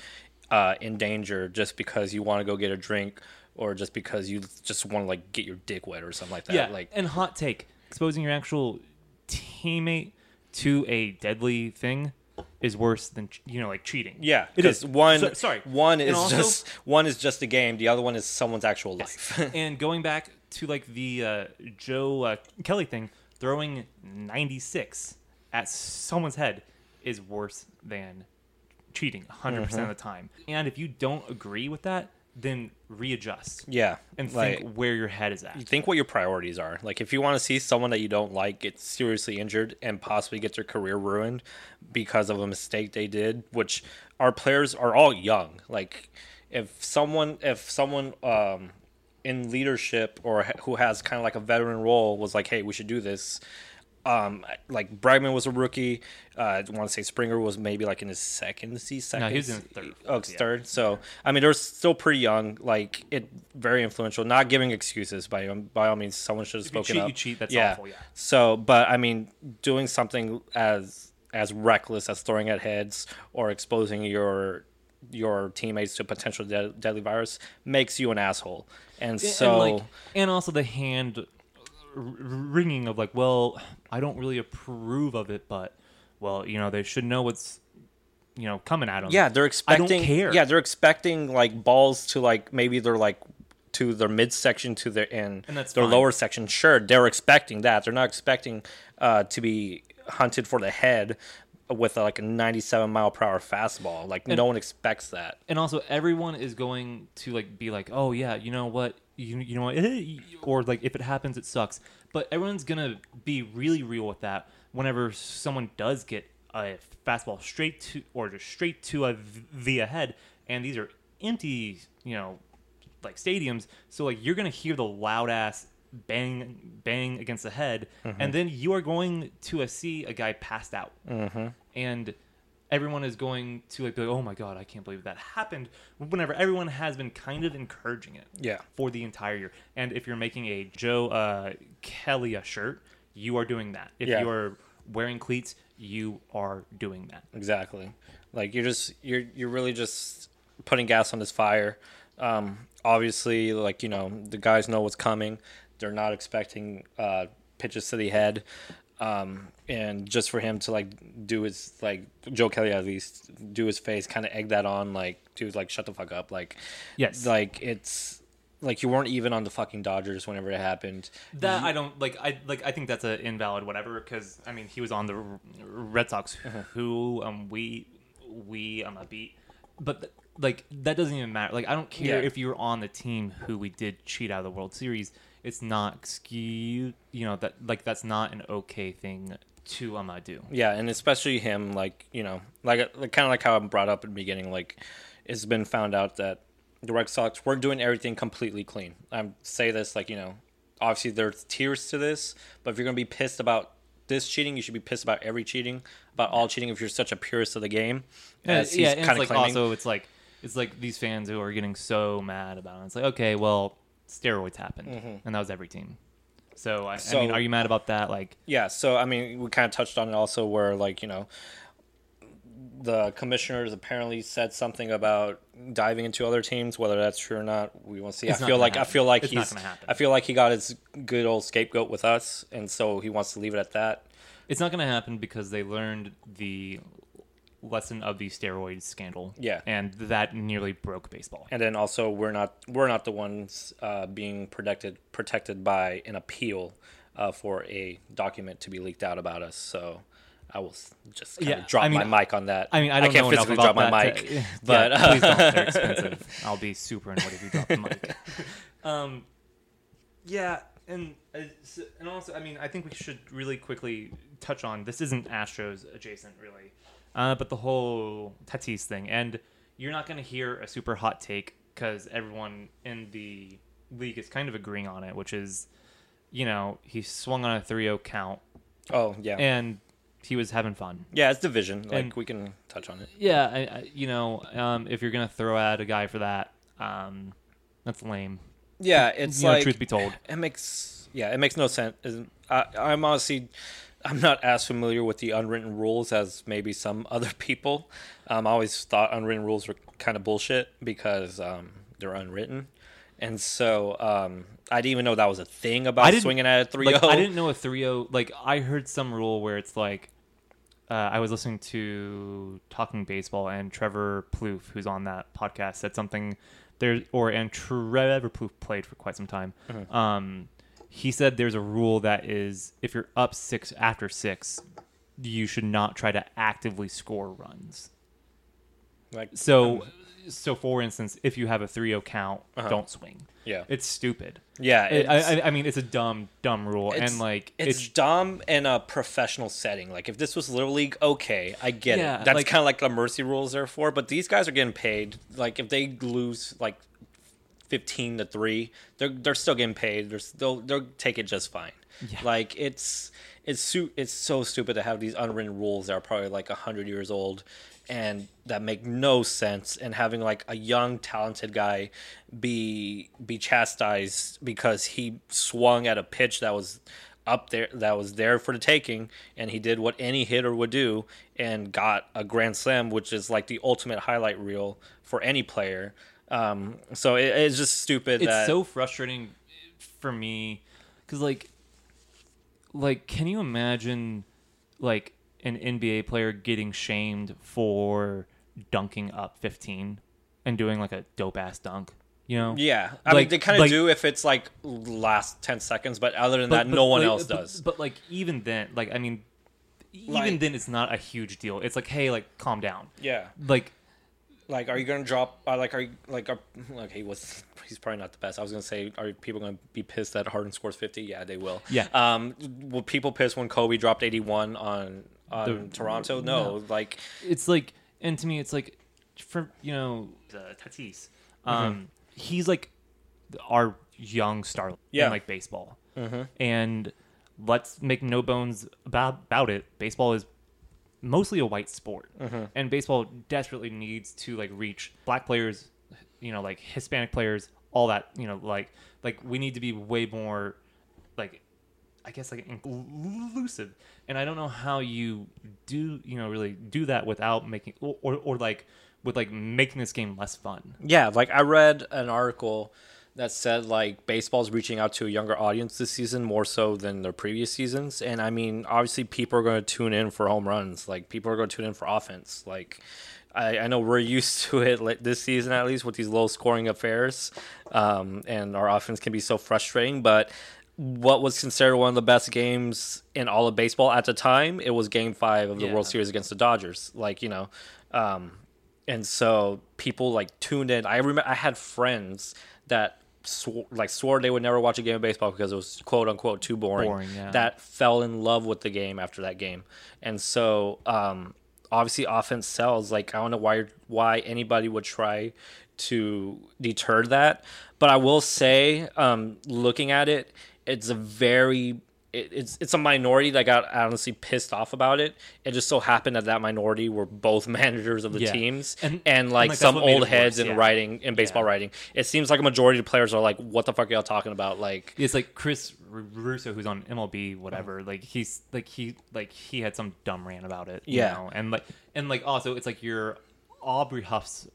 uh, in danger just because you want to go get a drink or just because you just want to like get your dick wet or something like that. yeah like and hot take exposing your actual teammate to a deadly thing is worse than you know like cheating yeah, it is one So- sorry one is also- just one is just a game. The other one is someone's actual life. and going back to like the uh, Joe uh, Kelly thing, throwing 96 at someone's head is worse than cheating 100% Mm-hmm. of the time. And if you don't agree with that, then readjust yeah, and like, think where your head is at. think what your priorities are. Like if you want to see someone that you don't like get seriously injured and possibly get their career ruined because of a mistake they did, which our players are all young. Like if someone if someone um in leadership or who has kind of like a veteran role was like, "Hey, we should do this." Um, like Bregman was a rookie. Uh, I want to say Springer was maybe like in his second season. No, he was in third. Oh, Yeah. third. So I mean, they're still pretty young. Like it, very influential. Not giving excuses by by all means. Someone should have If you spoken cheat, up. you cheat. That's yeah. awful, yeah. So, but I mean, doing something as as reckless as throwing at heads or exposing your your teammates to potential de- deadly virus makes you an asshole. And And, so, like, and also the hand r- wringing of like, well, I don't really approve of it, but well, you know, they should know what's you know coming at them. yeah, they're I don't expecting. care. Yeah, they're expecting like balls to like maybe they're like to their midsection to their in And that's their fine. lower section. Sure, they're expecting that. They're not expecting uh, to be hunted for the head with uh, like a 97 mile per hour fastball. Like no one expects that. and also everyone is going to like be like, oh yeah, you know what, you you know what, or like if it happens, it sucks. But everyone's gonna be really real with that whenever someone does get a fastball straight to or just straight to a via head, and these are empty, you know, like stadiums. So like you're gonna hear the loud ass bang bang against the head, and then you are going to uh, see a guy passed out, and everyone is going to like be like, oh my god, I can't believe that happened. Whenever everyone has been kind of encouraging it, Yeah. for the entire year. And if you're making a Joe uh, Kelly a shirt, you are doing that. If Yeah. you are wearing cleats, you are doing that. Exactly. Like you're just you're you're really just putting gas on this fire. Um, obviously, like you know, the guys know what's coming. They're not expecting uh, pitches to the head. Um, and just for him to like do his like Joe Kelly at least do his face, kind of egg that on, like dude, like shut the fuck up, like Yes. like it's like you weren't even on the fucking Dodgers whenever it happened. That I don't like. I like. I think that's an invalid whatever because I mean he was on the R- Red Sox, who um we we um beat, but th- like that doesn't even matter. Like I don't care Yeah. if you're on the team who we did cheat out of the World Series. It's not excuse. You know that like that's not an okay thing to um do. Yeah, and especially him, like you know, like, like kind of like how I'm brought up at the beginning, like it's been found out that the Red Sox we're doing everything completely clean. I'm say this like you know, obviously there's tears to this, but if you're gonna be pissed about this cheating, you should be pissed about every cheating, about all cheating. If you're such a purist of the game, Yeah, as yeah, and it's kinda like claiming. also it's like it's like these fans who are getting so mad about it. It's like okay, well, steroids happened, and that was every team. So I, I mean, Mm-hmm. Are you mad about that? Like, Yeah, so I mean, we kind of touched on it also, where like you know, the commissioners apparently said something about diving into other teams. Whether that's true or not, we will see. I feel like I feel like It's he's gonna happen. I feel like he got his good old scapegoat with us, and so he wants to leave it at that. it's not going to happen because they learned the lesson of the steroid scandal. Yeah. and that nearly broke baseball. And then also, we're not we're not the ones uh, being protected protected by an appeal uh, for a document to be leaked out about us. So. I will just kind Yeah, of drop I mean, my mic on that. I mean, I don't can't know physically about drop my mic, to- yeah, but please don't. They're expensive. I'll be super annoyed if you drop the mic. um, yeah, and uh, and also, I mean, I think we should really quickly touch on this. Isn't Astros adjacent, really? Uh, but the whole Tatis thing, and you're not going to hear a super hot take because everyone in the league is kind of agreeing on it, which is, you know, he swung on a 3-0 count oh yeah, and he was having fun. Yeah, it's division. Like And- we can touch on it. Yeah, I, I, you know, um, if you're gonna throw at a guy for that, um, that's lame. Yeah, it's You know, like truth be told. it makes yeah, it makes no sense. I, I'm honestly, I'm not as familiar with the unwritten rules as maybe some other people. Um, I always thought unwritten rules were kind of bullshit because um, they're unwritten, and so um, I didn't even know that was a thing about swinging at a three Like, zero. I didn't know a 3-0. Like, I heard some rule where it's like, uh, I was listening to Talking Baseball, and Trevor Plouffe, who's on that podcast, said something there, or and Trevor Plouffe played for quite some time. Mm-hmm. Um, he said there's a rule that is if you're up six after six, you should not try to actively score runs. Like So, so for instance, if you have a 3-0 count, Uh-huh. don't swing. Yeah. It's stupid. yeah, it's- I, I- I mean, it's a dumb, dumb rule, and like it's, it's, dumb in a professional setting. Like if this was little league, okay, I get Yeah, it. That's like- kind of like the mercy rules are for. But these guys are getting paid. Like if they lose like fifteen to three, they're they're still getting paid. They're still they'll take it just fine. Yeah. Like it's it's su- it's so stupid to have these unwritten rules that are probably like hundred years old. And that make no sense, and having like a young, talented guy be be chastised because he swung at a pitch that was up there that was there for the taking and he did what any hitter would do and got a grand slam which is like the ultimate highlight reel for any player um, so it, it's just stupid it's that so frustrating for me because like, like, can you imagine like an NBA player getting shamed for dunking up 15 and doing like a dope ass dunk? You know? yeah i mean they kind of like- do if it's like last 10 seconds but other than But- that but, no one like, else but- does But like even then, like I mean, even Like- then, it's not a huge deal. It's like, hey, like calm down. yeah Like like are you gonna drop uh, like are you like are, like he was he's probably not the best i was gonna say are people gonna be pissed that harden scores 50 yeah they will Yeah. um will people piss when kobe dropped 81 on on The- toronto no, no. like it's like, and to me, it's like, for you know, uh, Tatis, um, he's like our young star Yeah. in like baseball, and let's make no bones about about it. Baseball is mostly a white sport, mm-hmm. and baseball desperately needs to like reach black players, you know, like Hispanic players, all that, you know, like like we need to be way more like I guess like inclusive. And I don't know how you do, you know, really do that without making or or, or like with like making this game less fun. Yeah, like I read an article that said like baseball's reaching out to a younger audience this season more so than their previous seasons. And I mean, obviously people are going to tune in for home runs. Like people are going to tune in for offense. Like I, I know we're used to it like this season at least with these low scoring affairs, um, and our offense can be so frustrating. But what was considered one of the best games in all of baseball at the time, it was Game Five of the Yeah. World Series against the Dodgers. Like you know. Um, and so people like tuned in. I remember I had friends that swore, like swore they would never watch a game of baseball because it was quote unquote too boring. Boring, yeah. That fell in love with the game after that game, and so um, obviously offense sells. Like I don't know why why anybody would try to deter that. But I will say, um, looking at it, it's a very it, it's it's a minority that got honestly pissed off about it. It just so happened that that minority were both managers of the Yeah. teams And- and, and, like, like, some old heads worse, in yeah. writing in baseball Yeah. writing. It seems like a majority of players are like, "What the fuck are y'all talking about?" Like, It's like Chris Russo, who's on MLB, whatever. Like he's like he like he had some dumb rant about it. You Yeah. know? and like and like also it's like your Aubrey Huffs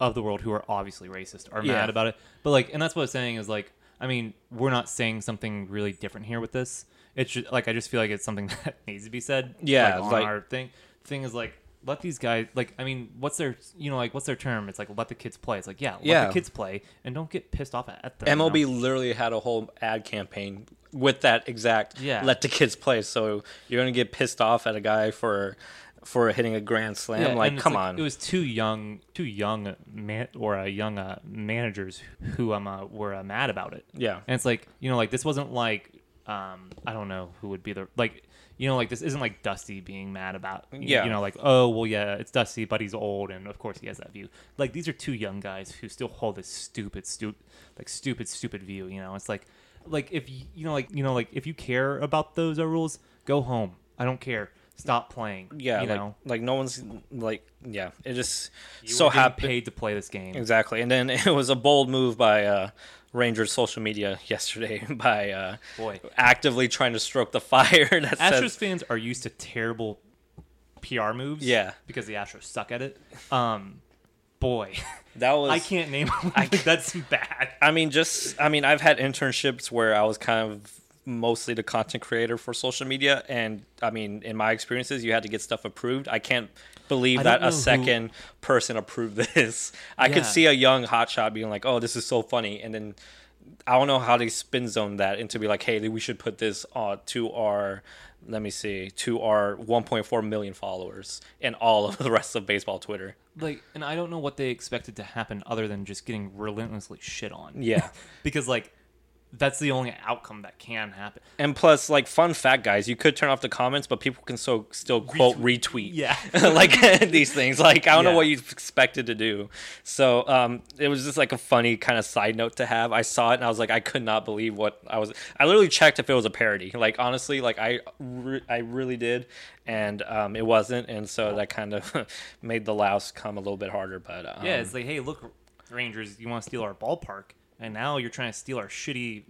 of the world who are obviously racist are mad about it. But like, and that's what I was saying is like, I mean, we're not saying something really different here with this. It's just like I just feel like it's something that needs to be said. Yeah, like, on like- our thing. Thing is like. Let these guys like. I mean, what's their you know like what's their term? It's like let the kids play. It's like yeah, let Yeah. the kids play and don't get pissed off at them. you know? MLB literally had a whole ad campaign with that exact Yeah. let the kids play. So you're gonna get pissed off at a guy for for hitting a grand slam. Yeah, like, come on. It was two young, two young man or uh, young uh, managers who um uh, were uh, mad about it. Yeah. and it's like you know, like this wasn't like um I don't know who would be the like you know like this isn't like Dusty being mad about y- Yeah. you know like oh well yeah it's Dusty but he's old and of course he has that view. Like these are two young guys who still hold this stupid stupid like stupid stupid view. You know, it's like like if you you know like you know like if you care about those rules, go home. I don't care. Stop playing. yeah, you like know. like no one's like yeah. It just You so happened paid to play this game. exactly. And then it was a bold move by uh, Rangers social media yesterday by uh, Boy. actively trying to stroke the fire that Astros says fans are used to terrible PR moves. Yeah. Because the Astros suck at it. Um, boy, that was I can't name. I that's bad. I mean, just I mean, I've had internships where I was kind of mostly the content creator for social media, and I mean, in my experiences, you had to get stuff approved. I can't believe I that a who- second person approved this. I Yeah. could see a young hotshot being like, "Oh, this is so funny," and then I don't know how they spin zone that into be like, "Hey, we should put this uh, to our." Let me see, to our 1.4 million followers and all of the rest of baseball Twitter. Like, and I don't know what they expected to happen other than just getting relentlessly shit on. Yeah. because like, that's the only outcome that can happen. And plus, like fun fact, guys, you could turn off the comments, but people can so still quote retweet, Yeah. like these things. Like I don't know what you expected to do. So um, it was just like a funny kind of side note to have. I saw it and I was like, I could not believe what I was. I literally checked if it was a parody. Like honestly, like I, re- I really did, and um, it wasn't. And so that kind of made the louse come a little bit harder. But um, Yeah, it's like, hey, look, Rangers, you want to steal our ballpark, and now you're trying to steal our shitty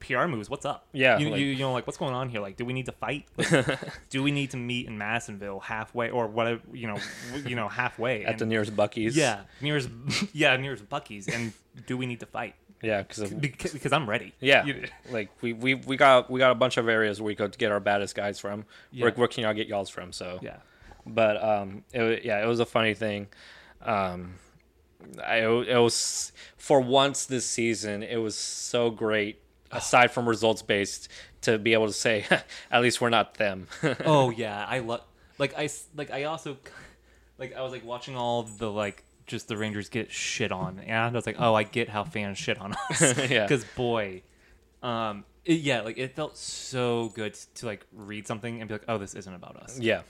PR moves. What's up? Yeah, you, like- you, you know, like what's going on here? Like, do we need to fight? Like, do we need to meet in Madisonville halfway, or whatever? You know, you know, halfway at the nearest Buc-ee's. Yeah, nearest, yeah, nearest Buc-ee's, and do we need to fight? yeah, because Because, because I'm ready. Yeah, You- like we, we we got we got a bunch of areas where we could get our baddest guys from. Where, Yeah. where can y'all get y'all's from? So yeah. but um, it, yeah, it was a funny thing. Um, I, it was for once this season. It was so great. Aside from results based, to be able to say, at least we're not them. oh yeah, I love like I like I also like I was like watching all the like just the Rangers get shit on, and I was like, oh, I get how fans shit on us. Yeah. Because boy, um, it, yeah, like it felt so good to like read something and be like, oh, this isn't about us. yeah,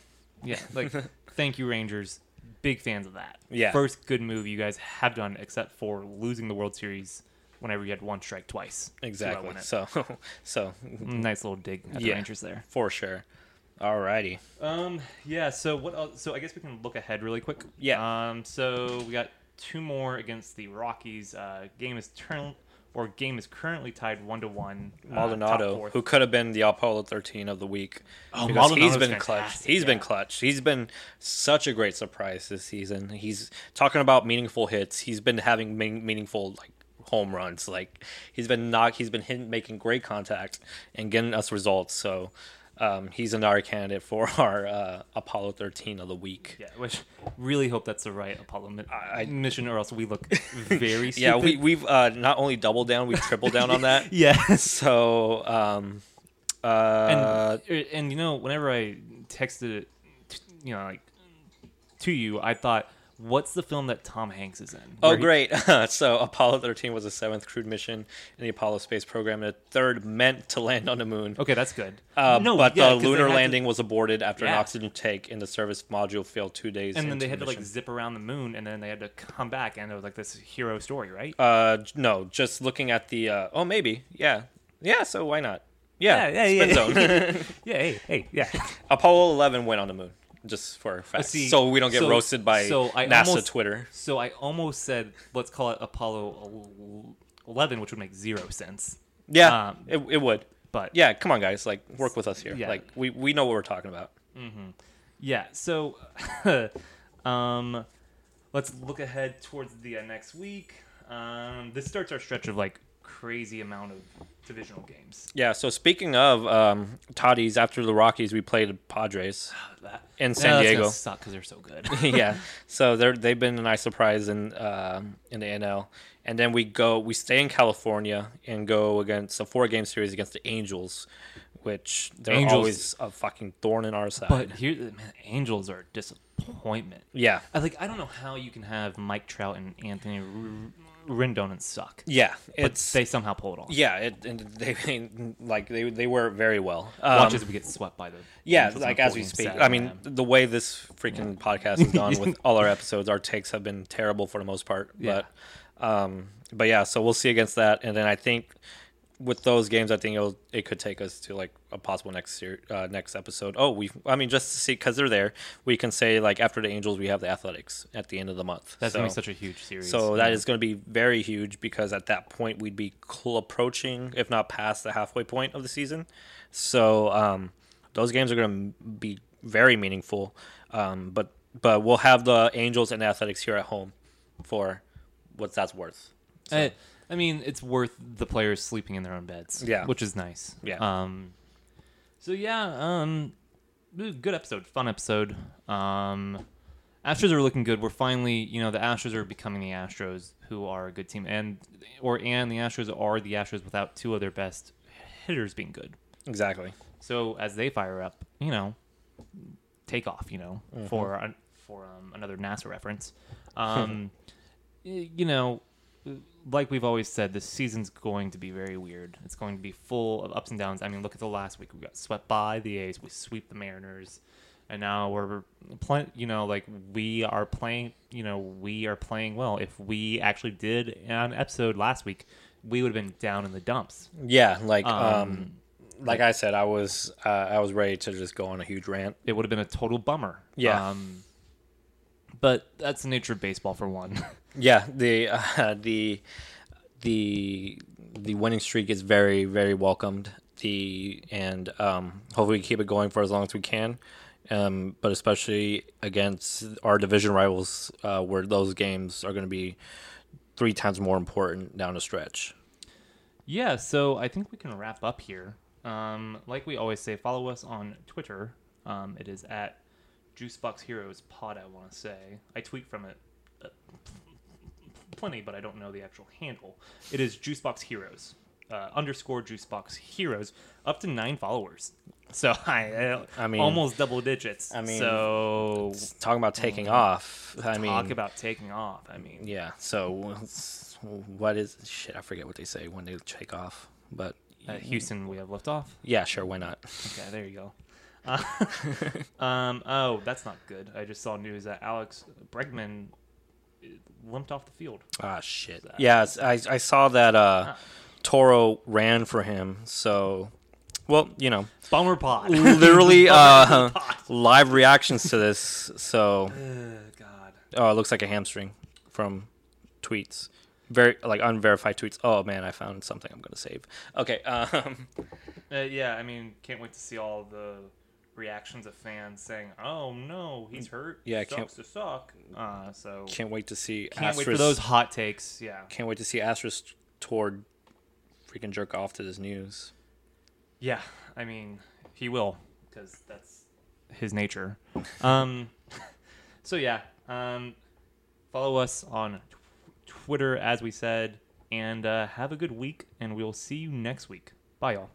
Yeah, like thank you Rangers, big fans of that. Yeah. first good move you guys have done, except for losing the World Series whenever you had one strike twice. exactly. So, so nice little dig at the Rangers there. for sure. Alrighty. Um. Yeah. So what? Else? So I guess we can look ahead really quick. Yeah. Um. So we got two more against the Rockies. Uh, game is turn or game is currently tied one to one. uh, Maldonado, who could have been the Apollo 13 of the week. Oh, because he's Maldonado's been clutch. He's been yeah. clutch. He's been such a great surprise this season. He's talking about meaningful hits. He's been having mean, meaningful like home runs. Like he's been knock. He's been hitting, making great contact and getting us results. So. Um, he's another candidate for our uh, Apollo 13 of the week. Yeah. Which really hope that's the right Apollo mi- I- mission, or else we look very stupid. Yeah, we, we've uh, not only doubled down, we've tripled down on that. Yeah. So, um, uh, and and you know, whenever I texted it, you know, like to you, I thought, What's the film that Tom Hanks is in? Oh, great. so Apollo 13 was the seventh crewed mission in the Apollo space program, and the third meant to land on the moon. Okay, that's good. Uh, no, but yeah, the lunar had to- landing was aborted after an Yeah. oxygen tank in the service module failed two days. and then they had the to like zip around the moon, and then they had to come back, and it was like this hero story, right? Uh, no, just looking at the. Uh, oh, maybe. Yeah. Yeah, so why not? Yeah, Yeah, yeah, spin yeah. zone. yeah, hey, hey, yeah. Apollo 11 went on the moon, just for a fact. see, so we don't get so- roasted by so I NASA almost- Twitter. So I almost said let's call it Apollo eleven, which would make zero sense. Yeah, Um, it, it would. But Yeah, come on, guys. Like, work with us here. Yeah. Like, we, we know what we're talking about. Yeah. So, um, let's look ahead towards the uh, next week. Um, this starts our stretch of like crazy amount of divisional games. Yeah, so speaking of um, Tatis, after the Rockies, we played Padres That, in San that's Diego. suck because they're so good. yeah, so they're they've been a nice surprise in um in the NL, and then we go we stay in California and go against a four game series against the Angels, which they're Angels- always a fucking thorn in our side. but here, man, Angels are a disappointment. yeah, I like. I don't know how you can have Mike Trout and Anthony R- Rendon and suck, yeah, it's they somehow pull it off. yeah, it, and they like they they work very well. Watch Um, as we get swept by the Yeah, like as we speak. I mean, the way this freaking podcast has gone with all our episodes, our takes have been terrible for the most part. Yeah. But, um, but yeah, so we'll see against that, and then I think with those games, I think it'll it could take us to like a possible next ser- uh, next episode. Oh, we, I mean, just to see because they're there, we can say like after the Angels, we have the Athletics at the end of the month. that's so, gonna be such a huge series. so yeah. that is going to be very huge because at that point we'd be cl- approaching, if not past, the halfway point of the season. So um, those games are going to be very meaningful. Um, but but we'll have the Angels and Athletics here at home for what that's worth. So, I, I mean, it's worth the players sleeping in their own beds. Yeah. which is nice. Yeah. Um. So yeah. Um. Good episode. Fun episode. Um. Astros are looking good. We're finally, you know, the Astros are becoming the Astros, who are a good team, and or and the Astros are the Astros without two of their best hitters being good. exactly. So as they fire up, you know, take off. You know, Mm-hmm. for for um, another NASA reference. Um, you know, like we've always said, this season's going to be very weird. It's going to be full of ups and downs. I mean, look at the last week. We got swept by the A's. We sweep the Mariners. And now we're playing, you know, like we are playing, you know, we are playing well. If we actually did an episode last week, we would have been down in the dumps. Yeah, like um, Um, like I said, I was uh, I was ready to just go on a huge rant. it would have been a total bummer. Yeah. Um, but that's the nature of baseball for one. Yeah, the uh, the the the winning streak is very very welcomed. The and um, hopefully we keep it going for as long as we can. Um, but especially against our division rivals, uh, where those games are going to be three times more important down the stretch. yeah, so I think we can wrap up here. Um, like we always say, follow us on Twitter. Um, it is at Juicebox Heroes Pod. I want to say I tweet from it uh, plenty, but I don't know the actual handle. It is Juicebox Heroes uh, underscore Juicebox Heroes. Up to nine followers. So I, I mean- almost double digits. I mean, so Talking about taking off, I mean, talk about taking off. I mean, yeah. So what is shit? I forget what they say when they take off, but uh, Houston, we have liftoff. yeah, sure, why not? Okay, there you go. Uh, um, oh, that's not good. I just saw news that Alex Bregman limped off the field. Ah, shit. Yeah, I, I saw that uh, Toro ran for him. So, well, you know, Bummer pod. literally uh, pod. live reactions to this. So, God. oh, it looks like a hamstring from tweets. Very like unverified tweets. Oh man, I found something I'm gonna save. Okay. Um, Uh, yeah, I mean, can't wait to see all the reactions of fans saying, "Oh no, he's hurt. Yeah, I sucks can't- to suck." Uh, so can't wait to see. can't wait for those hot takes. Yeah, Can't wait to see Astros toward freaking jerk off to this news. Yeah, I mean, he will because that's his nature. Um, so yeah, um, follow us on tw- Twitter as we said, and uh, have a good week, and we'll see you next week. Bye, y'all.